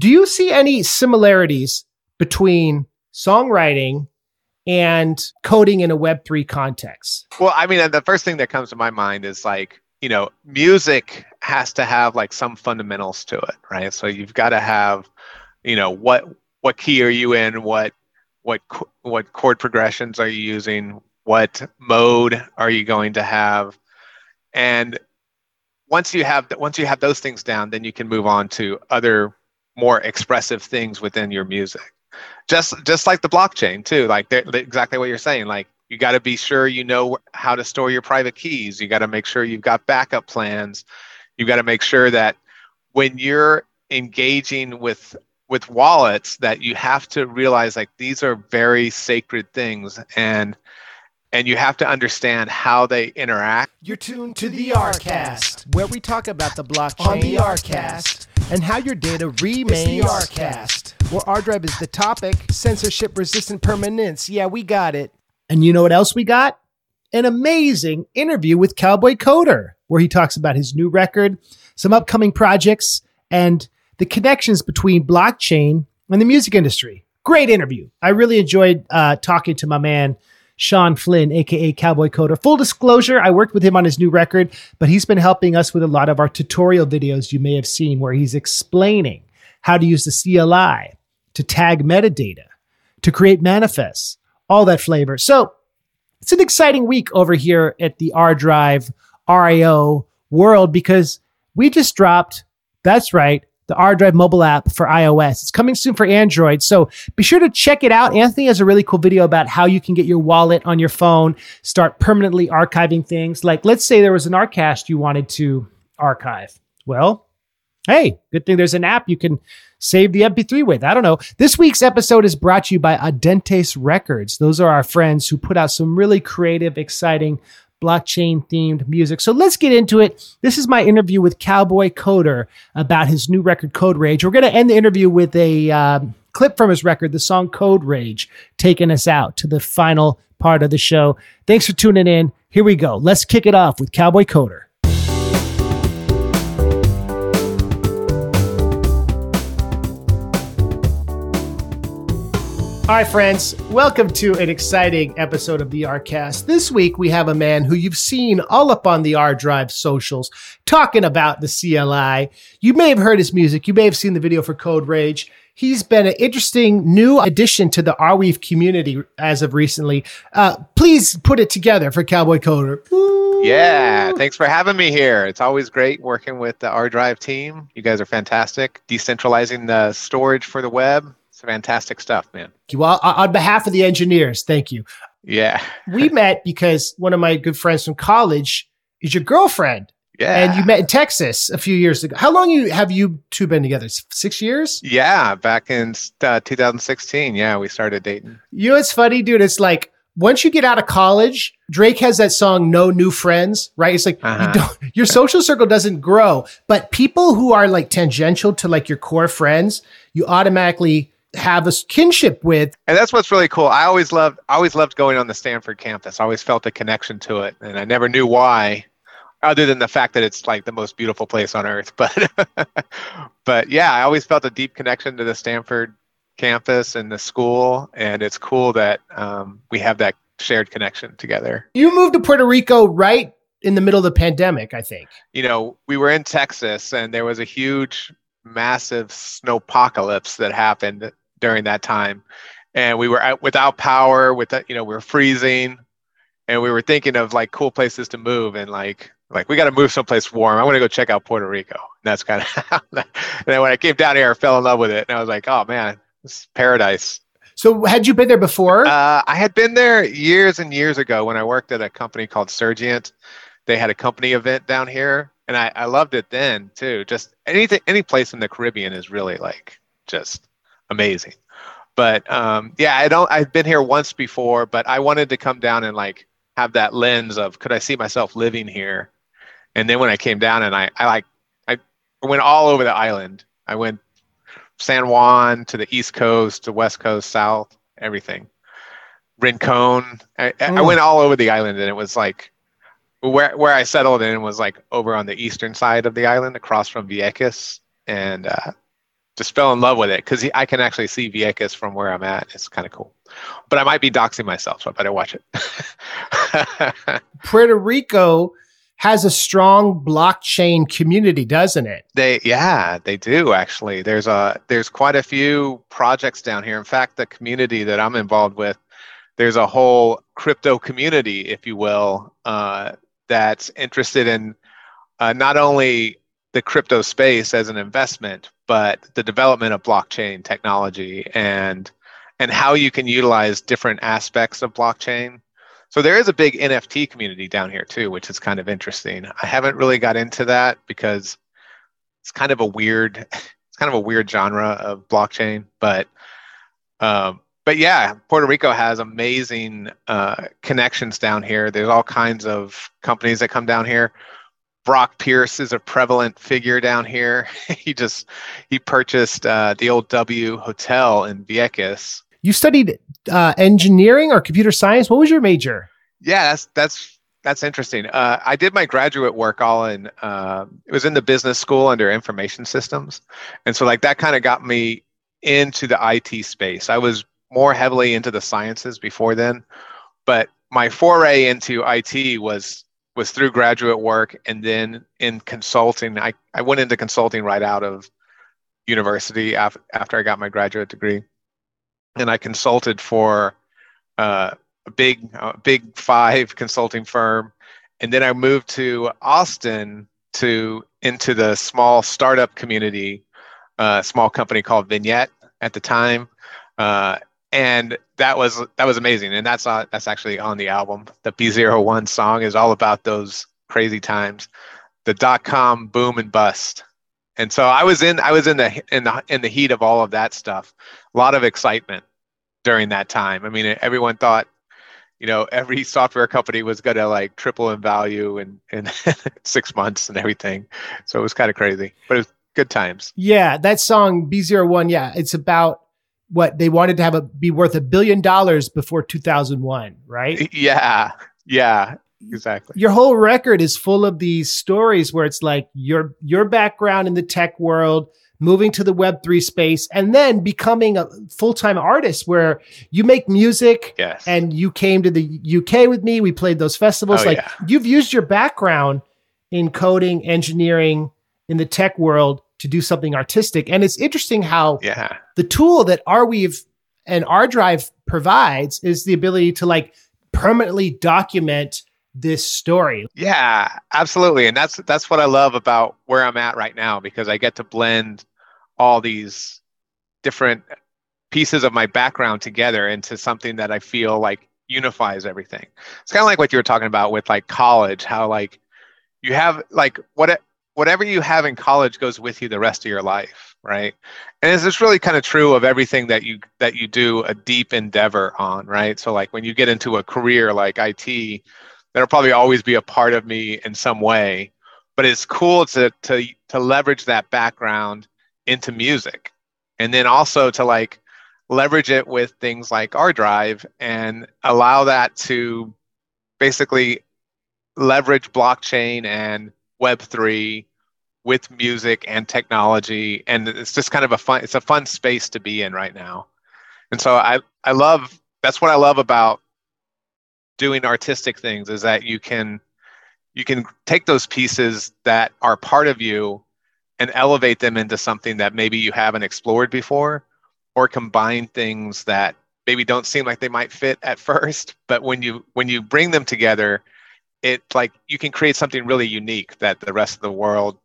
Do you see any similarities between songwriting and coding in a Web3 context? Well, I mean, the first thing that comes to my mind is like, you know, music has to have like some fundamentals to it, right? So you've got to have, you know, what what key are you in? What what what chord progressions are you using? What mode are you going to have? And once you have once you have those things down, then you can move on to other more expressive things within your music. Just just like the blockchain too, like exactly what you're saying. Like you got to be sure you know how to store your private keys. You got to make sure you've got backup plans. You got to make sure that when you're engaging with with wallets that you have to realize like these are very sacred things and and you have to understand how they interact. You're tuned to the ArCast, where we talk about the blockchain on the ArCast and how your data remains it's the ArCast. Where ArDrive is the topic, censorship resistant permanence. Yeah, we got it. And you know what else we got? An amazing interview with Cowboy Coder, where he talks about his new record, some upcoming projects, and the connections between blockchain and the music industry. Great interview. I really enjoyed uh, talking to my man Sean Flynn, aka Cowboy Coder. Full disclosure, I worked with him on his new record, but he's been helping us with a lot of our tutorial videos you may have seen where he's explaining how to use the CLI to tag metadata, to create manifests, all that flavor. So it's an exciting week over here at the ArDrive RIO world because we just dropped, that's right, the ArDrive mobile app for iOS. It's coming soon for Android. So be sure to check it out. Anthony has a really cool video about how you can get your wallet on your phone, start permanently archiving things. Like, let's say there was an ArCast you wanted to archive. Well, hey, good thing there's an app you can save the MP3 with. I don't know. This week's episode is brought to you by Audentes Records. Those are our friends who put out some really creative, exciting blockchain themed music. So let's get into it. This is my interview with Cowboy Coder about his new record, Code Rage. We're going to end the interview with a uh, clip from his record, the song Code Rage, taking us out to the final part of the show. Thanks for tuning in. Here we go. Let's kick it off with Cowboy Coder. Hi, friends. Welcome to an exciting episode of the ArCast. This week, we have a man who you've seen all up on the ArDrive socials talking about the CLI. You may have heard his music. You may have seen the video for Code Rage. He's been an interesting new addition to the Arweave community as of recently. Uh, please put it together for Cowboy Coder. Yeah, thanks for having me here. It's always great working with the ArDrive team. You guys are fantastic. Decentralizing the storage for the web it's fantastic stuff, man. Well, on behalf of the engineers, thank you. Yeah. we met because one of my good friends from college is your girlfriend. Yeah. And you met in Texas a few years ago. How long you have you two been together? Six years? Yeah, back in uh, 2016. Yeah, we started dating. You know, it's funny, dude. It's like once you get out of college, Drake has that song "No New Friends," right? It's like uh-huh. you your social circle doesn't grow, but people who are like tangential to like your core friends, you automatically have a kinship with. And that's what's really cool. I always loved I always loved going on the Stanford campus. I always felt a connection to it and I never knew why other than the fact that it's like the most beautiful place on earth. But but yeah, I always felt a deep connection to the Stanford campus and the school and it's cool that um, we have that shared connection together. You moved to Puerto Rico right in the middle of the pandemic, I think. You know, we were in Texas and there was a huge massive snowpocalypse that happened during that time, and we were out without power. With that, you know, we were freezing, and we were thinking of like cool places to move, and like like we got to move someplace warm. I want to go check out Puerto Rico. And that's kind of. and then when I came down here, I fell in love with it, and I was like, oh man, this is paradise. So, had you been there before? Uh, I had been there years and years ago when I worked at a company called Surgient. They had a company event down here, and I, I loved it then too. Just anything, any place in the Caribbean is really like just amazing. But um, yeah, I don't. I've been here once before, but I wanted to come down and like have that lens of could I see myself living here? And then when I came down and I, I like I went all over the island. I went San Juan to the East Coast, to West Coast, South, everything. Rincon. I, mm. I went all over the island, and it was like where where I settled in was like over on the eastern side of the island, across from Vieques, and uh, just fell in love with it because I can actually see Vieques from where I'm at. It's kind of cool, but I might be doxing myself, so I better watch it. Puerto Rico has a strong blockchain community, doesn't it? They yeah, they do actually. There's a there's quite a few projects down here. In fact, the community that I'm involved with, there's a whole crypto community, if you will, uh, that's interested in uh, not only the crypto space as an investment, but the development of blockchain technology and and how you can utilize different aspects of blockchain. So there is a big NFT community down here too, which is kind of interesting. I haven't really got into that because it's kind of a weird it's kind of a weird genre of blockchain, but um, but yeah, Puerto Rico has amazing uh, connections down here. There's all kinds of companies that come down here. Brock Pierce is a prevalent figure down here. he just he purchased uh, the old W Hotel in Vieques. You studied uh, engineering or computer science. What was your major? Yeah, that's that's that's interesting. Uh, I did my graduate work all in. Uh, it was in the business school under information systems, and so like that kind of got me into the IT space. I was more heavily into the sciences before then, but my foray into IT was was through graduate work and then in consulting. I, I went into consulting right out of university af- after I got my graduate degree. And I consulted for uh, a big, uh, big five consulting firm. And then I moved to Austin to into the small startup community, a uh, small company called Vignette at the time. Uh, and that was that was amazing. And that's uh, that's actually on the album. The b01 song is all about those crazy times. The dot com boom and bust. And so i was in i was in the in the in the heat of all of that stuff. A lot of excitement during that time. I mean everyone thought you know every software company was going to like triple in value in in six months and everything. So it was kind of crazy but it was good times. Yeah that song b01 yeah it's about what they wanted to have a be worth a billion dollars before 2001, right? Yeah. Yeah. Exactly. Your whole record is full of these stories where it's like your your background in the tech world, moving to the web3 space and then becoming a full-time artist where you make music yes. and you came to the UK with me, we played those festivals oh, like yeah. you've used your background in coding, engineering in the tech world to do something artistic. And it's interesting how yeah. the tool that Arweave and ArDrive provides is the ability to like permanently document this story. Yeah, absolutely. And that's that's what I love about where I'm at right now because I get to blend all these different pieces of my background together into something that I feel like unifies everything. It's kind of like what you were talking about with like college, how like you have like what whatever you have in college goes with you the rest of your life right? And it's just really kind of true of everything that you that you do a deep endeavor on right? So like when you get into a career like it that'll probably always be a part of me in some way but it's cool to to to leverage that background into music and then also to like leverage it with things like ArDrive and allow that to basically leverage blockchain and web3 with music and technology and it's just kind of a fun it's a fun space to be in right now. And so i i love that's what i love about doing artistic things is that you can you can take those pieces that are part of you and elevate them into something that maybe you haven't explored before or combine things that maybe don't seem like they might fit at first but when you when you bring them together it like you can create something really unique that the rest of the world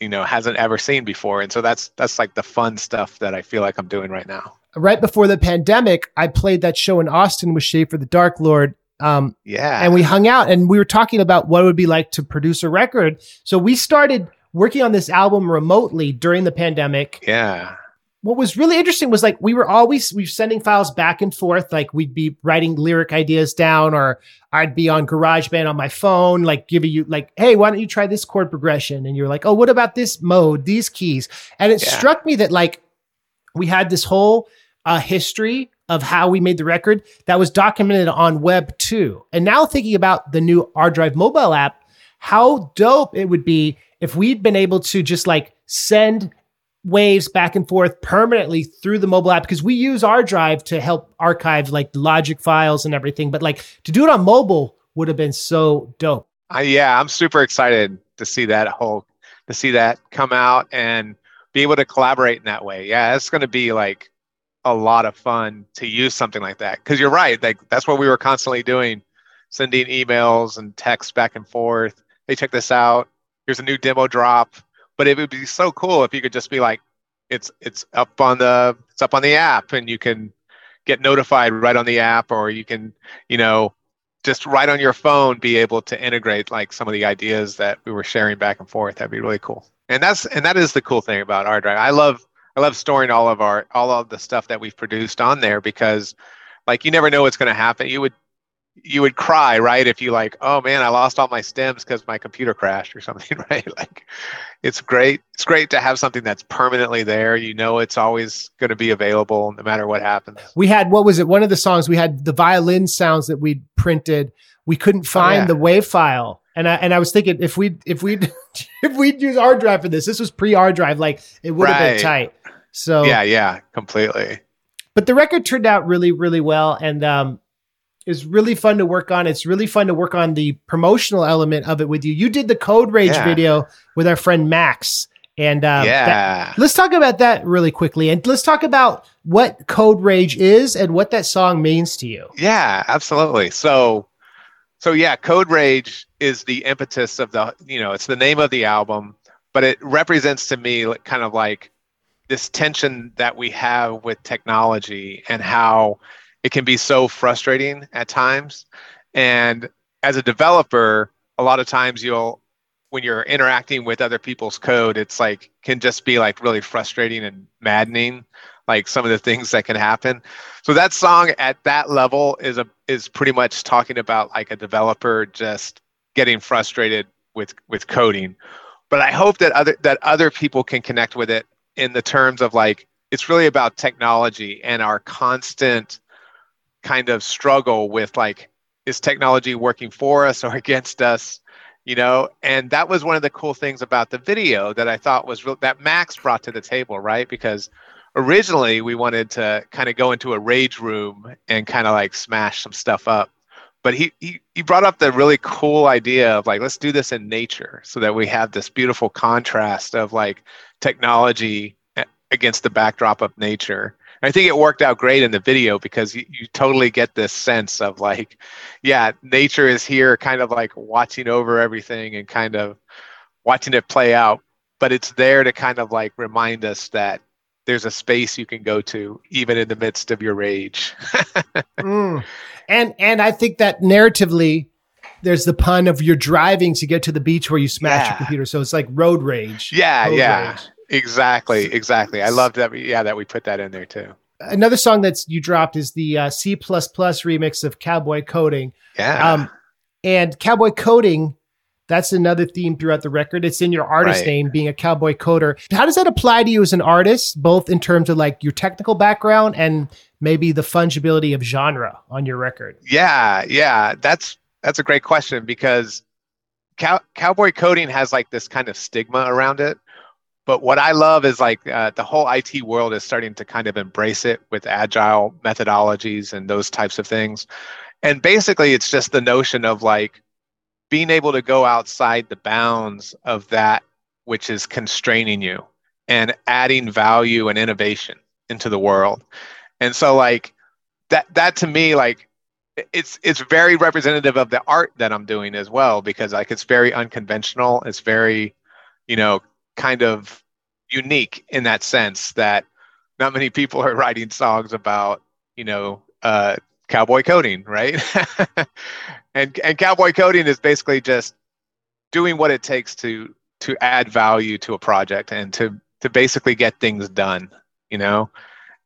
you know hasn't ever seen before. And so that's that's like the fun stuff that i feel like i'm doing right now. Right before the pandemic i played that show in austin with Shaffer the dark lord um, yeah. and we hung out and we were talking about what it would be like to produce a record. So we started working on this album remotely during the pandemic. Yeah what was really interesting was like we were always we were sending files back and forth. Like we'd be writing lyric ideas down or i'd be on garageband on my phone like giving you like hey why don't you try this chord progression? And you're like oh what about this mode these keys? And it yeah. struck me that like we had this whole uh, history of how we made the record that was documented on web 2 and now thinking about the new ArDrive mobile app how dope it would be if we'd been able to just like send waves back and forth permanently through the mobile app because we use ArDrive to help archive like logic files and everything but like to do it on mobile would have been so dope. Uh, yeah i'm super excited to see that whole to see that come out and be able to collaborate in that way. Yeah it's going to be like a lot of fun to use something like that because you're right like that's what we were constantly doing sending emails and texts back and forth. Hey check this out. Here's a new demo drop but it would be so cool if you could just be like, it's it's up on the it's up on the app, and you can get notified right on the app, or you can you know just right on your phone be able to integrate like some of the ideas that we were sharing back and forth. That'd be really cool. And that's and that is the cool thing about ArDrive. I love I love storing all of our all of the stuff that we've produced on there because like you never know what's going to happen. You would you would cry, right? If you like, oh man, I lost all my stems because my computer crashed or something, right? Like, it's great. It's great to have something that's permanently there. You know, it's always going to be available no matter what happens. We had what was it? One of the songs we had the violin sounds that we printed. We couldn't find oh, yeah. the wave file, and I and I was thinking if we if we if we'd use ArDrive for this, this was pre ArDrive, like it would have right. been tight. So yeah, yeah, completely. But the record turned out really, really well, and um, is really fun to work on. It's really fun to work on the promotional element of it with you. You did the Code Rage yeah. video with our friend Max. And uh, yeah, that, let's talk about that really quickly, and let's talk about what Code Rage is and what that song means to you. Yeah, absolutely. So, so yeah, Code Rage is the impetus of the, you know, it's the name of the album, but it represents to me kind of like this tension that we have with technology and how it can be so frustrating at times. And as a developer, a lot of times you'll when you're interacting with other people's code, it's like can just be like really frustrating and maddening, like some of the things that can happen. So that song at that level is a is pretty much talking about like a developer just getting frustrated with with coding. But I hope that other that other people can connect with it in the terms of like it's really about technology and our constant kind of struggle with like is technology working for us or against us you know? And that was one of the cool things about the video that i thought was real that max brought to the table right? Because originally we wanted to kind of go into a rage room and kind of like smash some stuff up. But he, he he brought up the really cool idea of like let's do this in nature so that we have this beautiful contrast of like technology against the backdrop of nature I think it worked out great in the video because you, you totally get this sense of like, yeah, nature is here, kind of like watching over everything and kind of watching it play out. But it's there to kind of like remind us that there's a space you can go to even in the midst of your rage. mm. And and I think that narratively, there's the pun of you're driving to get to the beach where you smash yeah. your computer. So it's like road rage. Yeah, road yeah. Rage. Exactly, exactly. I love that. We, yeah, that we put that in there too. Another song that's you dropped is the uh, C remix of Cowboy Coding. Yeah. Um, and Cowboy Coding, that's another theme throughout the record. It's in your artist right. name, being a cowboy coder. How does that apply to you as an artist, both in terms of like your technical background and maybe the fungibility of genre on your record? Yeah, yeah, that's that's a great question because cow- cowboy coding has like this kind of stigma around it but what I love is like uh, the whole IT world is starting to kind of embrace it with agile methodologies and those types of things. And basically, it's just the notion of like being able to go outside the bounds of that which is constraining you and adding value and innovation into the world. And so, like that, that to me, like it's it's very representative of the art that I'm doing as well because like it's very unconventional. It's very, you know, kind of unique in that sense that not many people are writing songs about you know uh, cowboy coding right? And and cowboy coding is basically just doing what it takes to to add value to a project and to to basically get things done you know?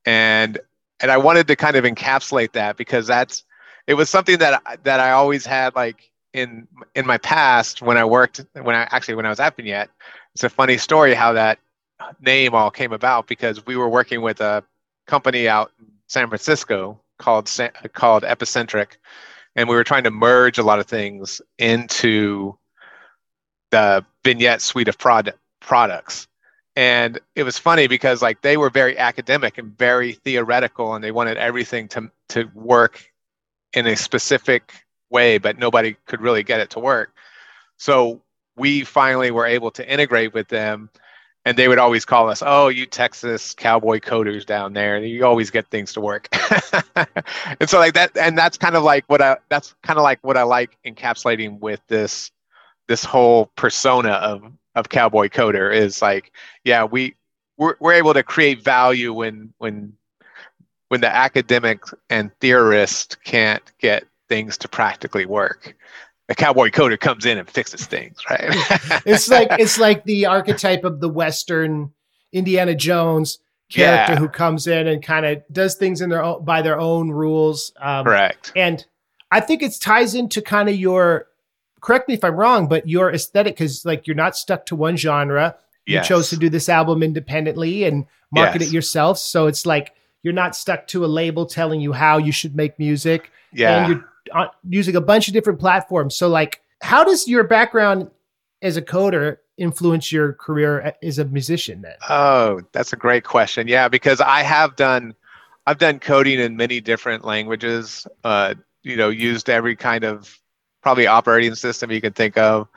And and i wanted to kind of encapsulate that because that's it was something that that i always had like in in my past when i worked when i actually when i was at vignette it's a funny story how that name all came about because we were working with a company out in San Francisco called called Epicentric, and we were trying to merge a lot of things into the vignette suite of product products. and it was funny because like they were very academic and very theoretical and they wanted everything to to work in a specific way but nobody could really get it to work so we finally were able to integrate with them and they would always call us oh you texas cowboy coders down there. You always get things to work. And so like that and that's kind of like what i that's kind of like what i like encapsulating with this this whole persona of of cowboy coder is like yeah we we're, we're able to create value when when when the academic and theorist can't get things to practically work the cowboy coder comes in and fixes things right it's like it's like the archetype of the western indiana jones character yeah. who comes in and kind of does things in their own by their own rules um, correct and i think it ties into kind of your correct me if I'm wrong, but your aesthetic because like you're not stuck to one genre. Yes. You chose to do this album independently and market yes. it yourself. So it's like you're not stuck to a label telling you how you should make music. Yeah. And you're using a bunch of different platforms. So like how does your background as a coder influence your career as a musician then? Oh, that's a great question. Yeah, because I have done I've done coding in many different languages. Uh, you know, used every kind of probably operating system you can think of.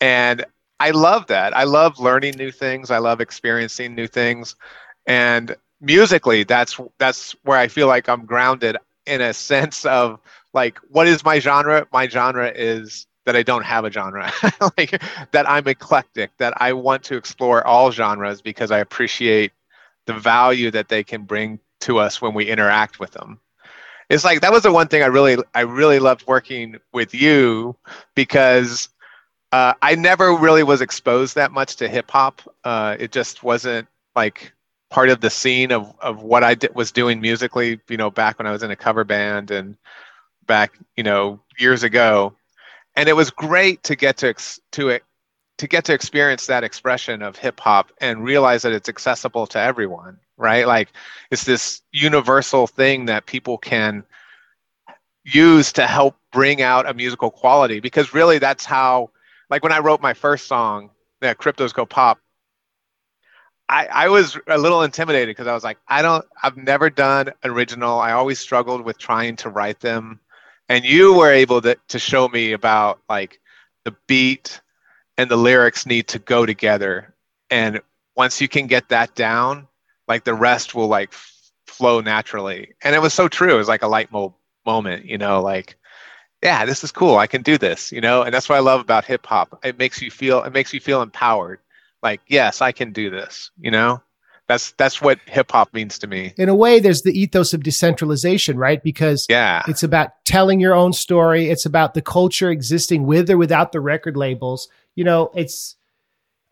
And I love that. I love learning new things. I love experiencing new things. And musically, that's that's where I feel like I'm grounded in a sense of like what is my genre? My genre is that I don't have a genre. like that I'm eclectic, that I want to explore all genres because I appreciate the value that they can bring to us when we interact with them it's like that was the one thing I really I really loved working with you because uh, I never really was exposed that much to hip hop. Uh, it just wasn't like part of the scene of, of what I was doing musically. You know, back when I was in a cover band and back you know years ago, and it was great to get to to it to get to experience that expression of hip hop and realize that it's accessible to everyone right? Like it's this universal thing that people can use to help bring out a musical quality because really that's how like when I wrote my first song, that Cryptos Go Pop, I, I was a little intimidated because I was like, I don't, I've never done original. I always struggled with trying to write them. And you were able to, to show me about like the beat and the lyrics need to go together. And once you can get that down, like the rest will like f- flow naturally. And it was so true. It was like a light bulb moment, you know, like, yeah, this is cool. I can do this, you know, and that's what I love about hip hop. It makes you feel, it makes you feel empowered. Like, yes, I can do this, you know? That's that's what hip hop means to me. In a way, there's the ethos of decentralization, right? Because yeah, it's about telling your own story. It's about the culture existing with or without the record labels. You know, it's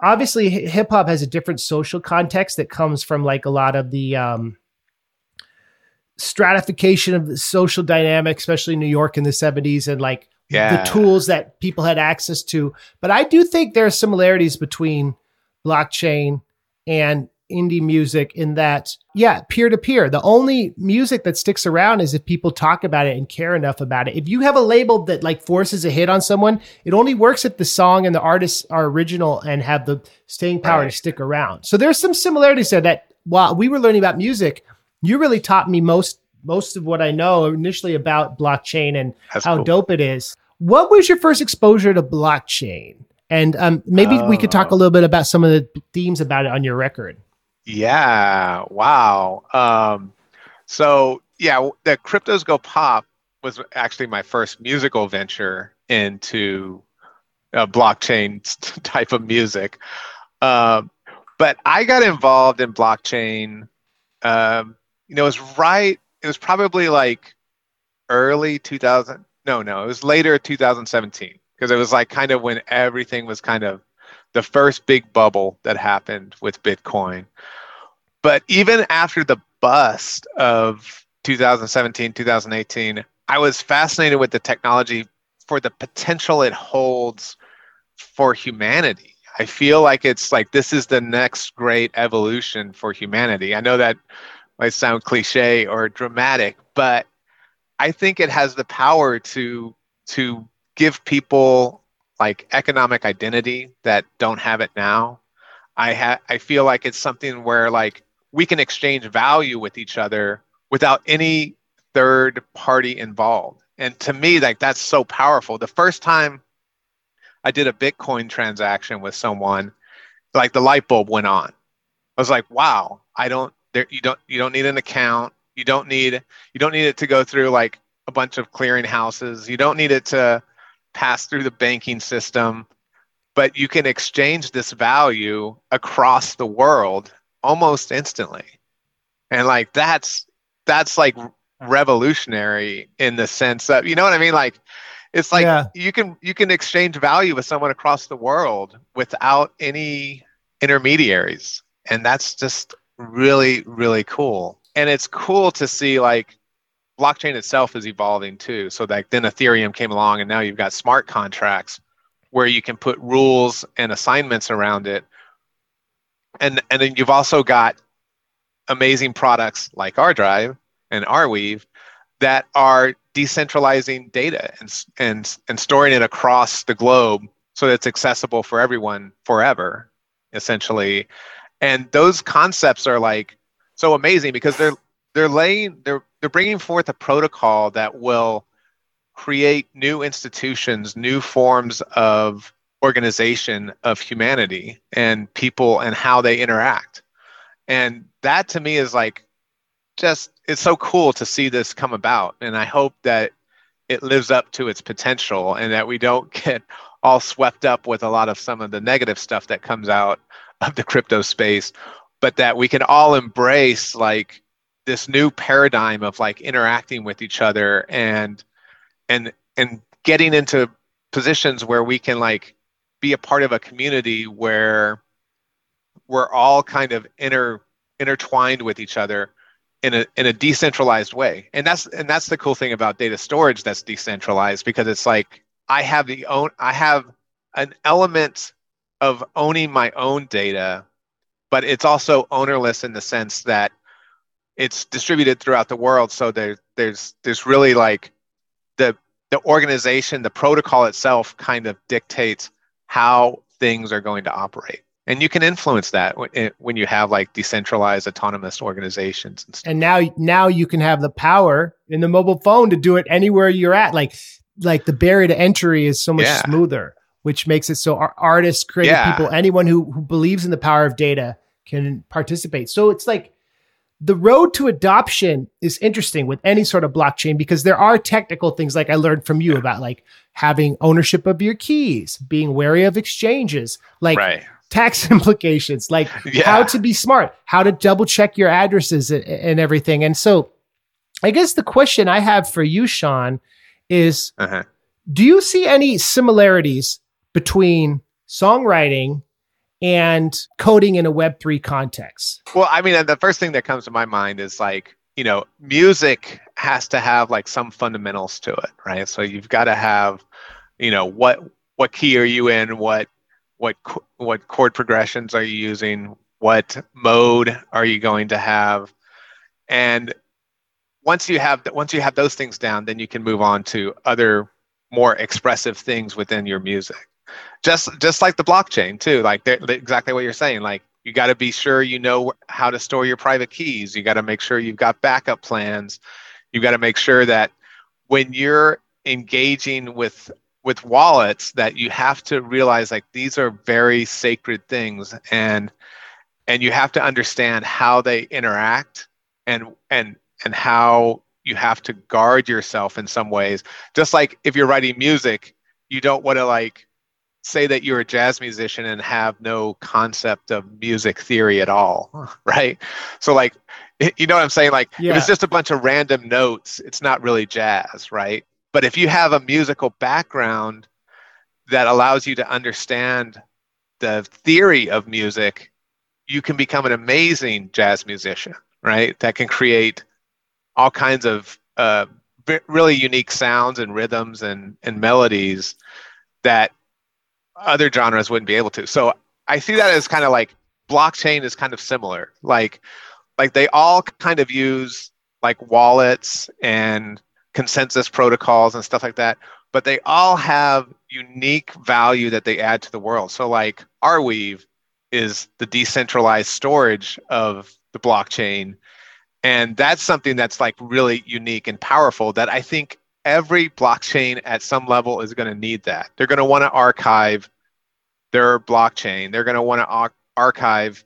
obviously hip hop has a different social context that comes from like a lot of the um, stratification of the social dynamic, especially in New York in the 70s and like yeah. the tools that people had access to. But I do think there are similarities between blockchain and indie music in that, yeah, peer to peer. The only music that sticks around is if people talk about it and care enough about it. If you have a label that like forces a hit on someone, it only works if the song and the artists are original and have the staying power right. to stick around. So there's some similarities there that while we were learning about music, you really taught me most most of what I know initially about blockchain and That's how cool. dope it is. What was your first exposure to blockchain? And um, maybe we could talk a oh. little bit about some of the themes about it on your record. Yeah. Wow. Um, so yeah, the Cryptos Go Pop was actually my first musical venture into a blockchain type of music. Um, but I got involved in blockchain. Um, you know, it was right. It was probably like early 2000. No, no, it was later 2017 because it was like kind of when everything was kind of the first big bubble that happened with Bitcoin. But even after the bust of 2017, 2018, I was fascinated with the technology for the potential it holds for humanity. I feel like it's like this is the next great evolution for humanity. I know that might sound cliche or dramatic, but I think it has the power to to give people like economic identity that don't have it now. I ha- I feel like it's something where like we can exchange value with each other without any third party involved. And to me, like that's so powerful. The first time I did a Bitcoin transaction with someone, like the light bulb went on. I was like, wow, I don't there you don't you don't need an account. You don't need you don't need it to go through like a bunch of clearing houses. You don't need it to pass through the banking system but you can exchange this value across the world almost instantly. And like that's that's like revolutionary in the sense that you know what i mean? Like it's like yeah. you can you can exchange value with someone across the world without any intermediaries. And that's just really really cool. And it's cool to see like blockchain itself is evolving too so like then ethereum came along and now you've got smart contracts where you can put rules and assignments around it. And, and then you've also got amazing products like ArDrive and Arweave that are decentralizing data and, and, and storing it across the globe so that it's accessible for everyone forever, essentially. And those concepts are like so amazing because they're they're laying they're they're bringing forth a protocol that will create new institutions, new forms of organization of humanity and people and how they interact. And that to me is like just it's so cool to see this come about and I hope that it lives up to its potential and that we don't get all swept up with a lot of some of the negative stuff that comes out of the crypto space but that we can all embrace like this new paradigm of like interacting with each other and and and getting into positions where we can like be a part of a community where we're all kind of inter intertwined with each other in a in a decentralized way. And that's and that's the cool thing about data storage that's decentralized because it's like i have the own i have an element of owning my own data but it's also ownerless in the sense that it's distributed throughout the world so there, there's there's really like the the organization, the protocol itself kind of dictates how things are going to operate. And you can influence that when eh, you have like decentralized autonomous organizations. And, and now, now you can have the power in the mobile phone to do it anywhere you're at. Like, like the barrier to entry is so much yeah. smoother, which makes it so artists, creative yeah. people, anyone who, who believes in the power of data can participate. So it's like the road to adoption is interesting with any sort of blockchain because there are technical things like I learned from you about like having ownership of your keys, being wary of exchanges, like right. tax implications, like yeah. how to be smart, how to double check your addresses and, everything. And so I guess the question I have for you, Sean, is uh-huh. do you see any similarities between songwriting and coding in a Web3 context? Well, I mean, the first thing that comes to my mind is like, you know, music has to have like some fundamentals to it, right? So you've got to have, you know, what what key are you in? What what what chord progressions are you using? What mode are you going to have? And once you have once you have those things down, then you can move on to other more expressive things within your music just just like the blockchain too like exactly what you're saying like you got to be sure you know how to store your private keys you got to make sure you've got backup plans you got to make sure that when you're engaging with with wallets that you have to realize like these are very sacred things and and you have to understand how they interact and and and how you have to guard yourself in some ways. Just like if you're writing music you don't want to like say that you're a jazz musician and have no concept of music theory at all, right? So like you know what I'm saying? Like yeah. if it's just a bunch of random notes, it's not really jazz, right? But if you have a musical background that allows you to understand the theory of music, you can become an amazing jazz musician, right? That can create all kinds of uh, really unique sounds and rhythms and, and melodies that other genres wouldn't be able to. So I see that as kind of like blockchain is kind of similar. Like like they all kind of use like wallets and consensus protocols and stuff like that, but they all have unique value that they add to the world. So like Arweave is the decentralized storage of the blockchain. And that's something that's like really unique and powerful that I think every blockchain at some level is going to need that. They're going to want to archive their blockchain. They're going to want to ar- archive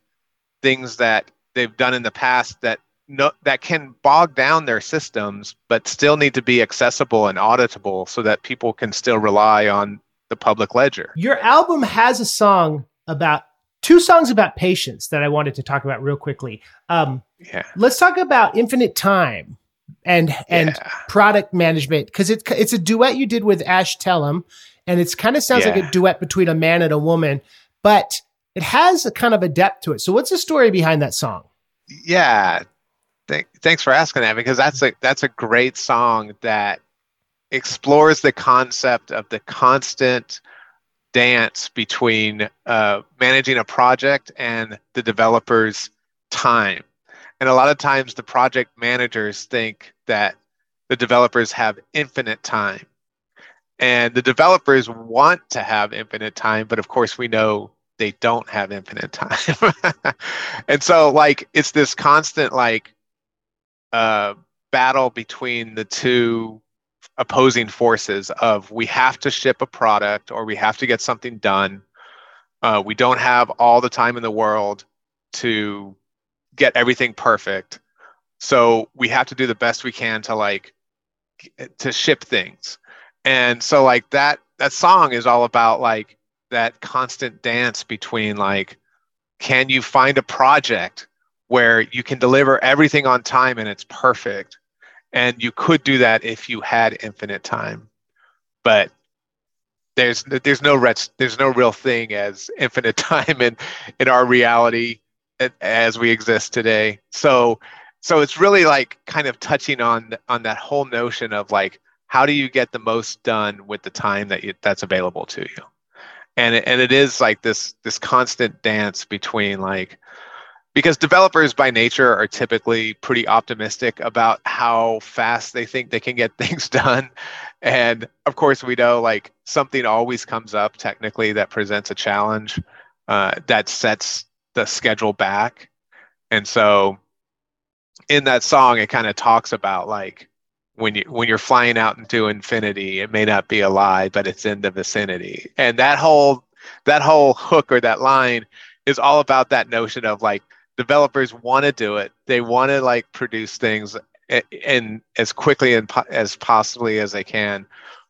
things that they've done in the past that no, that can bog down their systems, but still need to be accessible and auditable so that people can still rely on the public ledger. Your album has a song about two songs about patience that I wanted to talk about real quickly. Um, yeah. Let's talk about Infinite Time and and yeah. product management because it's it's a duet you did with Ash Tellem, and it's kind of sounds yeah. like a duet between a man and a woman, but it has a kind of a depth to it. So, what's the story behind that song? Yeah, Th- thanks for asking that because that's a that's a great song that explores the concept of the constant dance between uh, managing a project and the developer's time. And a lot of times, the project managers think that the developers have infinite time. And the developers want to have infinite time, but of course, we know they don't have infinite time. and so, like, it's this constant, like, uh, battle between the two opposing forces of we have to ship a product or we have to get something done. Uh, we don't have all the time in the world to get everything perfect. So we have to do the best we can to like to ship things. And so like that that song is all about like that constant dance between like can you find a project where you can deliver everything on time and it's perfect. And you could do that if you had infinite time. But there's there's no there's no real thing as infinite time in in our reality as we exist today. So so it's really like kind of touching on on that whole notion of like how do you get the most done with the time that you, that's available to you and it, and it is like this this constant dance between like because developers by nature are typically pretty optimistic about how fast they think they can get things done and of course we know like something always comes up technically that presents a challenge uh, that sets the schedule back and so in that song it kind of talks about like when you when you're flying out into infinity it may not be a lie but it's in the vicinity and that whole that whole hook or that line is all about that notion of like developers want to do it. They want to like produce things and as quickly and po- as possibly as they can,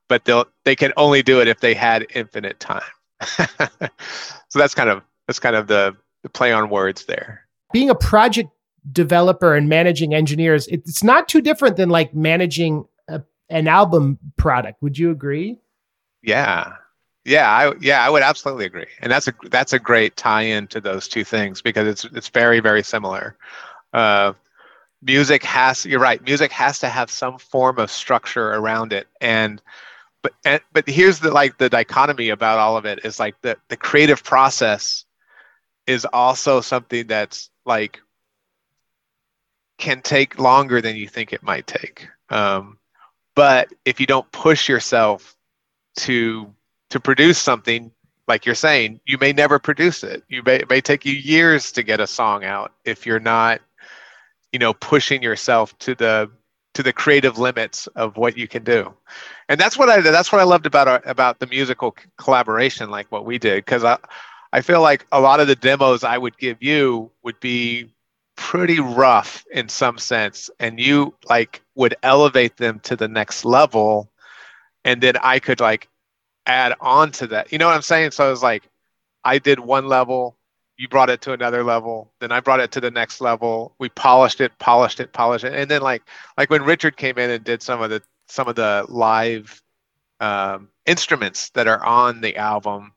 but they'll they can only do it if they had infinite time. so that's kind of that's kind of the, the play on words there. Being a project developer and managing engineers, it's not too different than like managing a, an album product. Would you agree? Yeah, yeah, I yeah, I would absolutely agree, and that's a that's a great tie-in to those two things because it's it's very very similar. Uh, music has you're right. Music has to have some form of structure around it, and but and, but here's the like the dichotomy about all of it is like the the creative process is also something that's like can take longer than you think it might take. Um, but if you don't push yourself to to produce something like you're saying you may never produce it. You may, it may take you years to get a song out if you're not you know pushing yourself to the to the creative limits of what you can do. And that's what i that's what i loved about our, about the musical collaboration like what we did. Because i i feel like a lot of the demos i would give you would be pretty rough in some sense and you like would elevate them to the next level and then i could like add on to that. You know what I'm saying? So it's like I did one level, you brought it to another level, then I brought it to the next level. We polished it, polished it, polished it, and then like like when Richard came in and did some of the some of the live um, instruments that are on the album.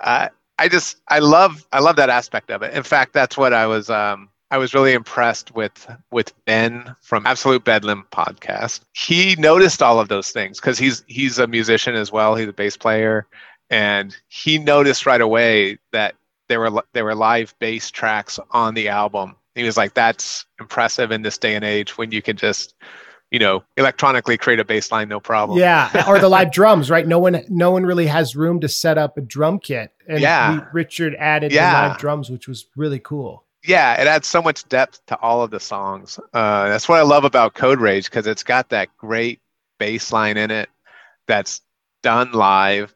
Uh, I just I love I love that aspect of it. In fact, that's what I was um, I was really impressed with with Ben from Absolute Bedlam podcast. He noticed all of those things because he's he's a musician as well. He's a bass player, and he noticed right away that there were there were live bass tracks on the album. He was like, "That's impressive in this day and age when you can just you know, electronically create a bass line, no problem. Yeah, or the live drums, right? No one, no one really has room to set up a drum kit. And Yeah. we- Richard added Yeah. the live drums, which was really cool. yeah, it adds so much depth to all of the songs. Uh, that's what I love about Code Rage because it's got that great bass line in it that's done live.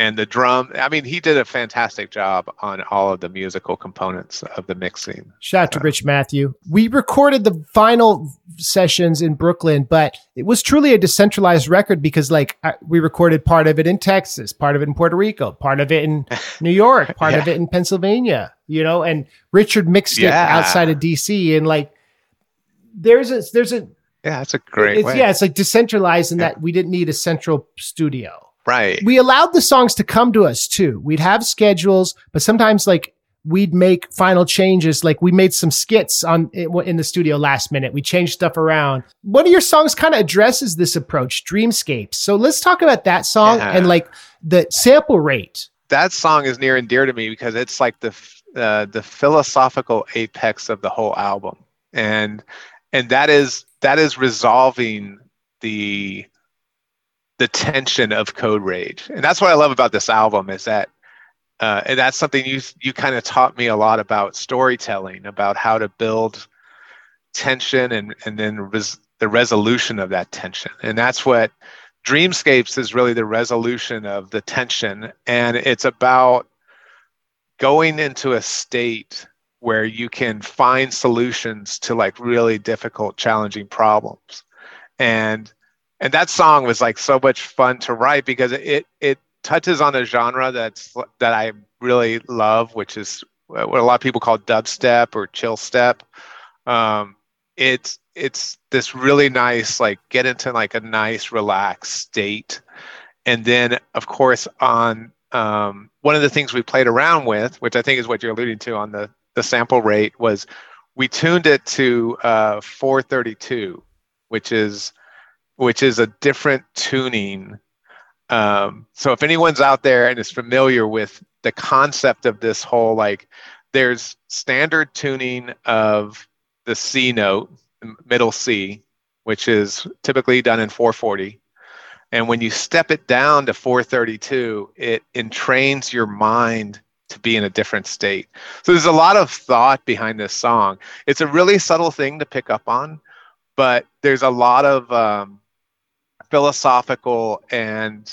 And the drum, I mean, he did a fantastic job on all of the musical components of the mixing. Shout out to uh, Rich Matthew. We recorded the final sessions in Brooklyn, but it was truly a decentralized record because, like, I- we recorded part of it in Texas, part of it in Puerto Rico, part of it in New York, part of it in Pennsylvania, you know, and Richard mixed it outside of DC. And, like, there's a, there's a, Yeah, that's a great it's, way. yeah, it's like decentralized in Yeah. that we didn't need a central studio. Right. we allowed the songs to come to us too. We'd have schedules, but sometimes like we'd make final changes. Like we made some skits on in the studio last minute. We changed stuff around. One of your songs kind of addresses this approach, Dreamscapes. So let's talk about that song Yeah. and like the sample rate. that song is near and dear to me because it's like the uh, the philosophical apex of the whole album, and and that is that is resolving the the tension of Code Rage, and that's what I love about this album is that. Uh, and that's something you you kind of taught me a lot about storytelling, about how to build tension and and then res- the resolution of that tension, and that's what Dreamscapes is really the resolution of the tension, and it's about going into a state where you can find solutions to like really difficult, challenging problems. And and that song was like so much fun to write because it it touches on a genre that's that I really love, which is what a lot of people call dubstep or chill step. Um, it's it's this really nice like get into like a nice relaxed state and then of course on um, one of the things we played around with which i think is what you're alluding to on the the sample rate was we tuned it to uh, 432 which is which is a different tuning um, so if anyone's out there and is familiar with the concept of this whole like there's standard tuning of the C note, middle C, which is typically done in 440. And when you step it down to 432, it entrains your mind to be in a different state. So there's a lot of thought behind this song. It's a really subtle thing to pick up on, but there's a lot of um, philosophical and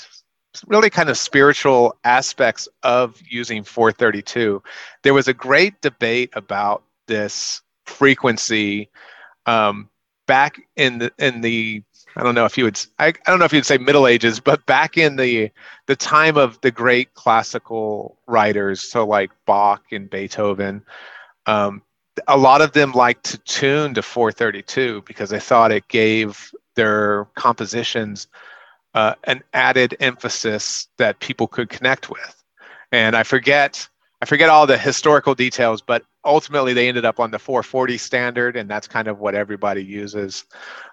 really kind of spiritual aspects of using 432. There was a great debate about this frequency um, back in the in the I don't know if you would I, I don't know if you'd say Middle Ages, but back in the the time of the great classical writers, so like Bach and Beethoven, um, a lot of them liked to tune to 432 because they thought it gave their compositions uh, an added emphasis that people could connect with. And I forget I forget all the historical details, but ultimately they ended up on the 440 standard, and that's kind of what everybody uses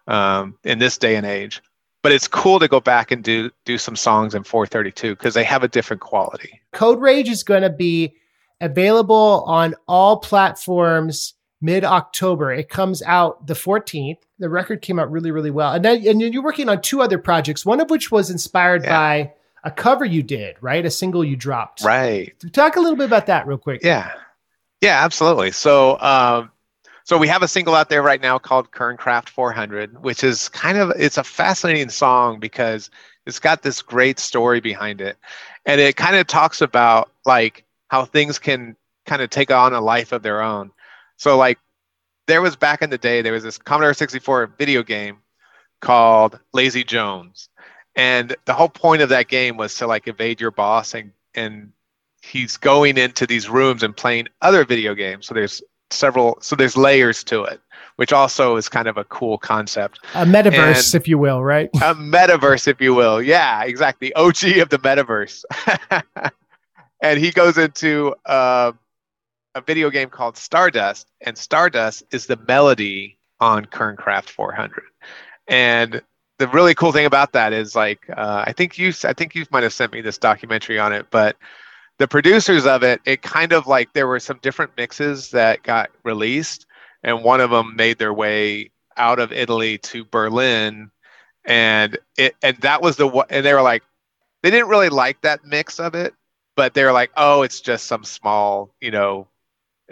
um, in this day and age. But it's cool to go back and do do some songs in 432 because they have a different quality. Code Rage is going to be available on all platforms mid October. It comes out the 14th. The record came out really, really well. And then and you're working on two other projects, one of which was inspired Yeah. by a cover you did, right? A single you dropped. Right. Talk a little bit about that real quick. Yeah. Yeah, absolutely. So um so we have a single out there right now called Kernkraft 400, which is kind of it's a fascinating song because it's got this great story behind it. And it kind of talks about like how things can kind of take on a life of their own. So like there was back in the day there was this Commodore 64 video game called Lazy Jones. And the whole point of that game was to like evade your boss and and he's going into these rooms and playing other video games. So there's several so there's layers to it, which also is kind of a cool concept. A metaverse, And- if you will, right? A metaverse, if you will. Yeah, exactly. OG of the metaverse. and he goes into uh, a video game called Stardust, and Stardust is the melody on Kernkraft 400. And the really cool thing about that is like uh, I think you I think you might have sent me this documentary on it, but the producers of it, it kind of like there were some different mixes that got released, and one of them made their way out of Italy to Berlin, and it and that was the one, and they were like, they didn't really like that mix of it, but they were like, oh, it's just some small, you know,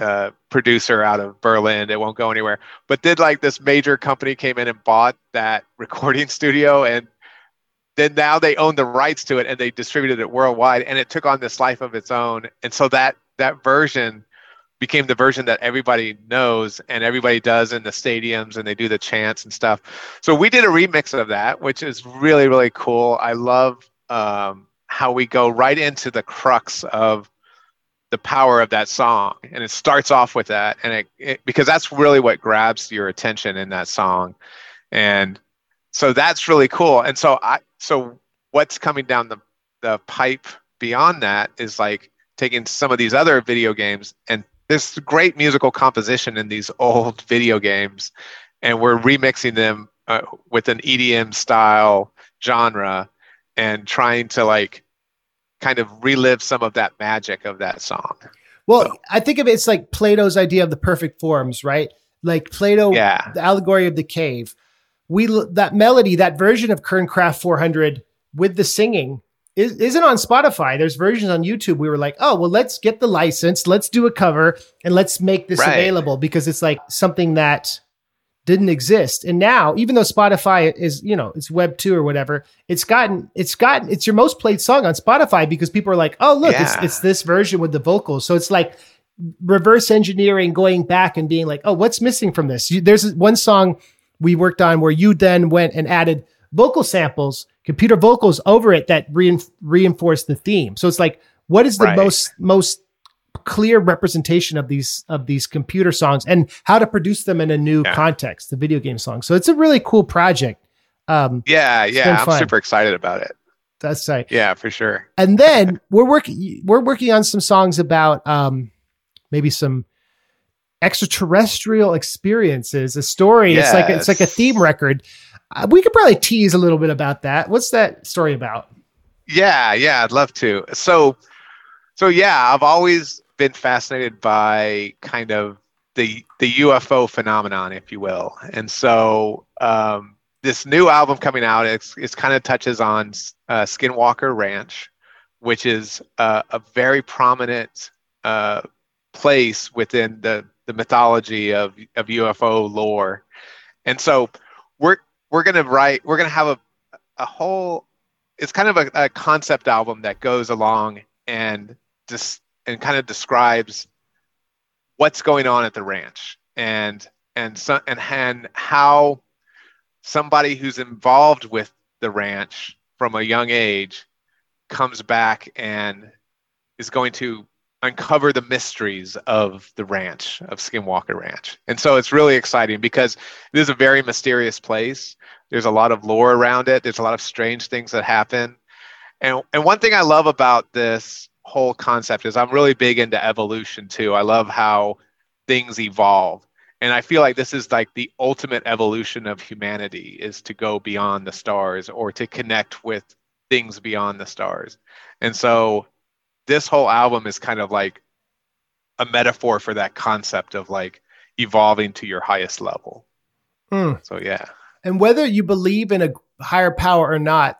uh, producer out of Berlin. It won't go anywhere. But did like this major company came in and bought that recording studio and then now they own the rights to it and they distributed it worldwide and it took on this life of its own. And so that that version became the version that everybody knows and everybody does in the stadiums and they do the chants and stuff. So we did a remix of that, which is really, really cool. I love um, how we go right into the crux of the power of that song. And it starts off with that. And it, it because that's really what grabs your attention in that song. And so that's really cool. And so I, so what's coming down the, the pipe beyond that is like taking some of these other video games and this great musical composition in these old video games, and we're remixing them uh, with an EDM style genre and trying to like kind of relive some of that magic of that song. Well, so. I think of it, it's like Plato's idea of the perfect forms, right? Like Plato, yeah. the allegory of the cave. We that melody, that version of Kernkraft 400 with the singing is, isn't on Spotify. There's versions on YouTube. We were like, oh, well, let's get the license, let's do a cover, and let's make this right. available because it's like something that didn't exist. And now, even though Spotify is, you know, it's Web two or whatever, it's gotten, it's gotten, it's your most played song on Spotify because people are like, oh, look, yeah. it's, it's this version with the vocals. So it's like reverse engineering, going back and being like, oh, what's missing from this? You, there's one song we worked on where you then went and added vocal samples computer vocals over it that reinforce the theme. So it's like, what is the right. most most clear representation of these of these computer songs and how to produce them in a new yeah. context, the video game songs. So it's a really cool project. Um, yeah, yeah, I'm super excited about it. That's right. Yeah, for sure. And then we're working we're working on some songs about um, maybe some extraterrestrial experiences. A story. Yes. It's like it's like a theme record. Uh, we could probably tease a little bit about that. What's that story about? Yeah, yeah, I'd love to. So, so yeah, I've always been fascinated by kind of the the UFO phenomenon, if you will, and so um, this new album coming out, it's it's kind of touches on uh, Skinwalker Ranch, which is uh, a very prominent uh, place within the the mythology of of UFO lore, and so we're we're gonna write we're gonna have a a whole it's kind of a, a concept album that goes along and just and kind of describes what's going on at the ranch and and so, and and how somebody who's involved with the ranch from a young age comes back and is going to uncover the mysteries of the ranch of Skinwalker Ranch. And so it's really exciting because it is a very mysterious place. There's a lot of lore around it. There's a lot of strange things that happen. And and one thing I love about this whole concept is I'm really big into evolution too. I love how things evolve. And I feel like this is like the ultimate evolution of humanity is to go beyond the stars or to connect with things beyond the stars. And so this whole album is kind of like a metaphor for that concept of like evolving to your highest level. Mm. So yeah. And whether you believe in a higher power or not,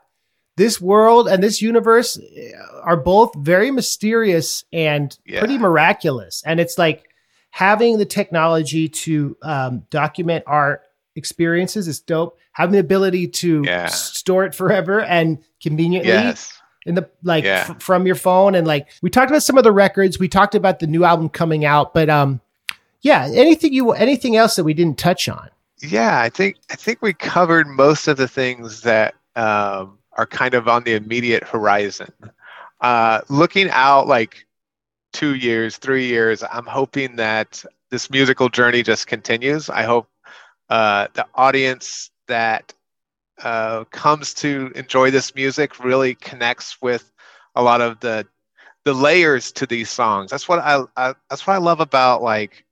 this world and this universe eh, are both very mysterious and yeah. pretty miraculous. And it's like having the technology to um, document our experiences is dope. Having the ability to yeah. store it forever and conveniently yes in the like yeah. f- from your phone and like we talked about some of the records we talked about the new album coming out but um yeah anything you anything else that we didn't touch on yeah i think i think we covered most of the things that um, are kind of on the immediate horizon uh, looking out like two years three years i'm hoping that this musical journey just continues i hope uh, the audience that uh, comes to enjoy this music really connects with a lot of the the layers to these songs. That's what I, I that's what I love about like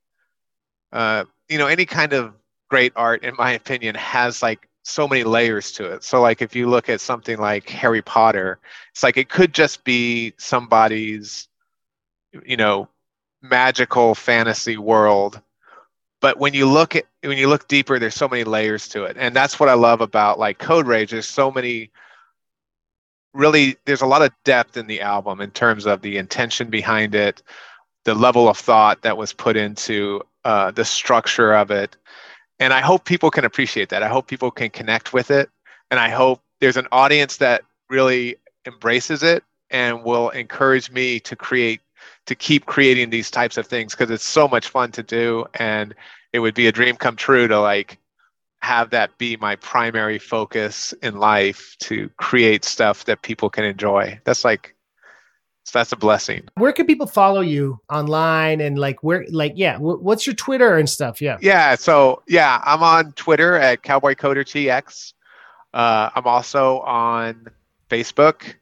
uh, you know any kind of great art, in my opinion, has like so many layers to it. So like if you look at something like Harry Potter, it's like it could just be somebody's you know magical fantasy world but when you look at when you look deeper, there's so many layers to it, and that's what I love about like Code Rage. There's so many really there's a lot of depth in the album in terms of the intention behind it the level of thought that was put into uh, the structure of it and i hope people can appreciate that. I hope people can connect with it. And i hope there's an audience that really embraces it and will encourage me to create to keep creating these types of things because it's so much fun to do. And it would be a dream come true to like have that be my primary focus in life to create stuff that people can enjoy. That's like that's a blessing. Where can people follow you online and like where like yeah, what's your Twitter and stuff? Yeah. Yeah, so yeah, I'm on Twitter at Cowboy Coder TX. Uh, I'm also on Facebook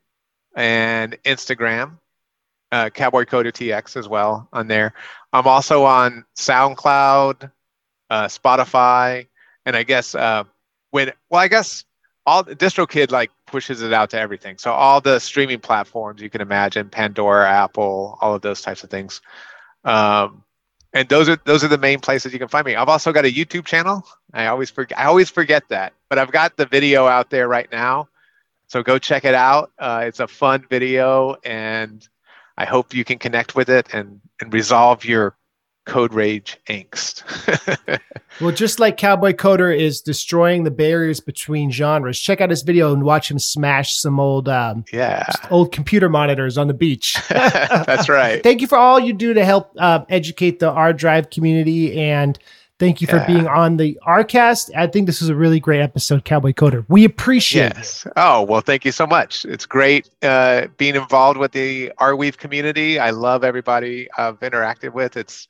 and Instagram, uh, Cowboy Coder TX as well on there. I'm also on SoundCloud, uh, Spotify, and I guess uh, when well, I guess all DistroKid like pushes it out to everything. So all the streaming platforms you can imagine, Pandora, Apple, all of those types of things. Um, and those are those are the main places you can find me. I've also got a YouTube channel. I always forget I always forget that, but I've got the video out there right now. So go check it out. Uh, it's a fun video, and I hope you can connect with it and and resolve your code rage angst. well, just like Cowboy Coder is destroying the barriers between genres, check out his video and watch him smash some old um, yeah old computer monitors on the beach. That's right. Thank you for all you do to help uh, educate the ArDrive community and Thank you for being on the ArCast. I think this is a really great episode, Cowboy Coder. We appreciate yes. it. Oh, well, thank you so much. It's great uh, being involved with the Arweave community. I love everybody I've interacted with. It's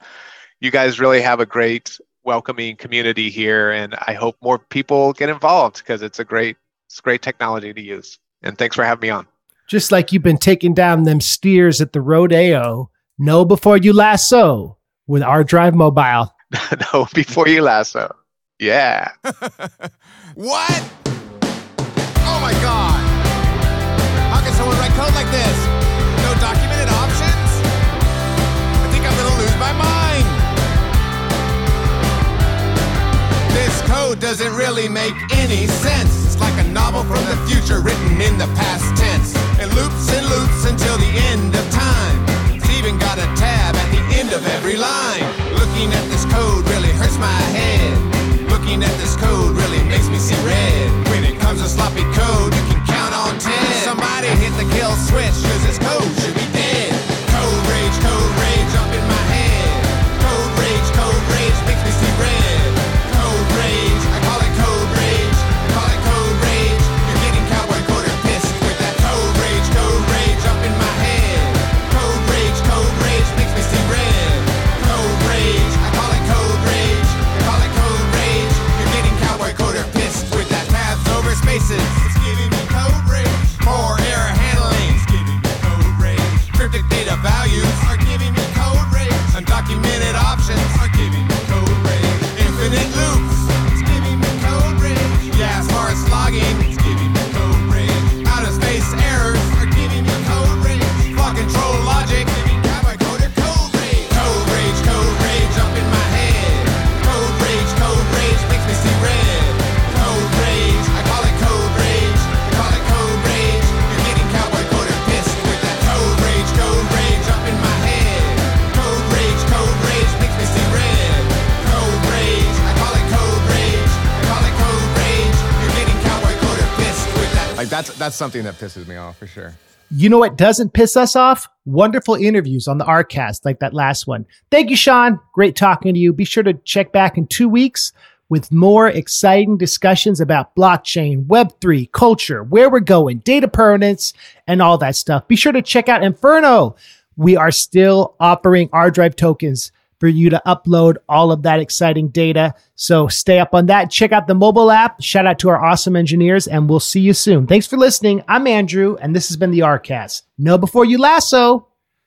you guys really have a great welcoming community here, and I hope more people get involved because it's a great it's great technology to use. And thanks for having me on. Just like you've been taking down them steers at the rodeo, know before you lasso with ArDrive Mobile. no, before you lasso. Yeah. what? Oh my god. How can someone write code like this? No documented options? I think I'm gonna lose my mind. This code doesn't really make any sense. It's like a novel from the future written in the past tense. It loops and loops until the end of time. It's even got a tab at the end of every line. Looking at this code really hurts my head. Looking at this code really makes me see red. When it comes to sloppy code, you can count on 10. Somebody hit the kill switch, cause this code that's something that pisses me off for sure. You know what doesn't piss us off? Wonderful interviews on the ArCast, like that last one. Thank you, Sean. Great talking to you. Be sure to check back in two weeks with more exciting discussions about blockchain, Web3, culture, where we're going, data permanence, and all that stuff. Be sure to check out Inferno. We are still offering ArDrive tokens for you to upload all of that exciting data. So stay up on that. Check out the mobile app. Shout out to our awesome engineers, and we'll see you soon. Thanks for listening. I'm Andrew, and this has been the ArCast. Know before you lasso.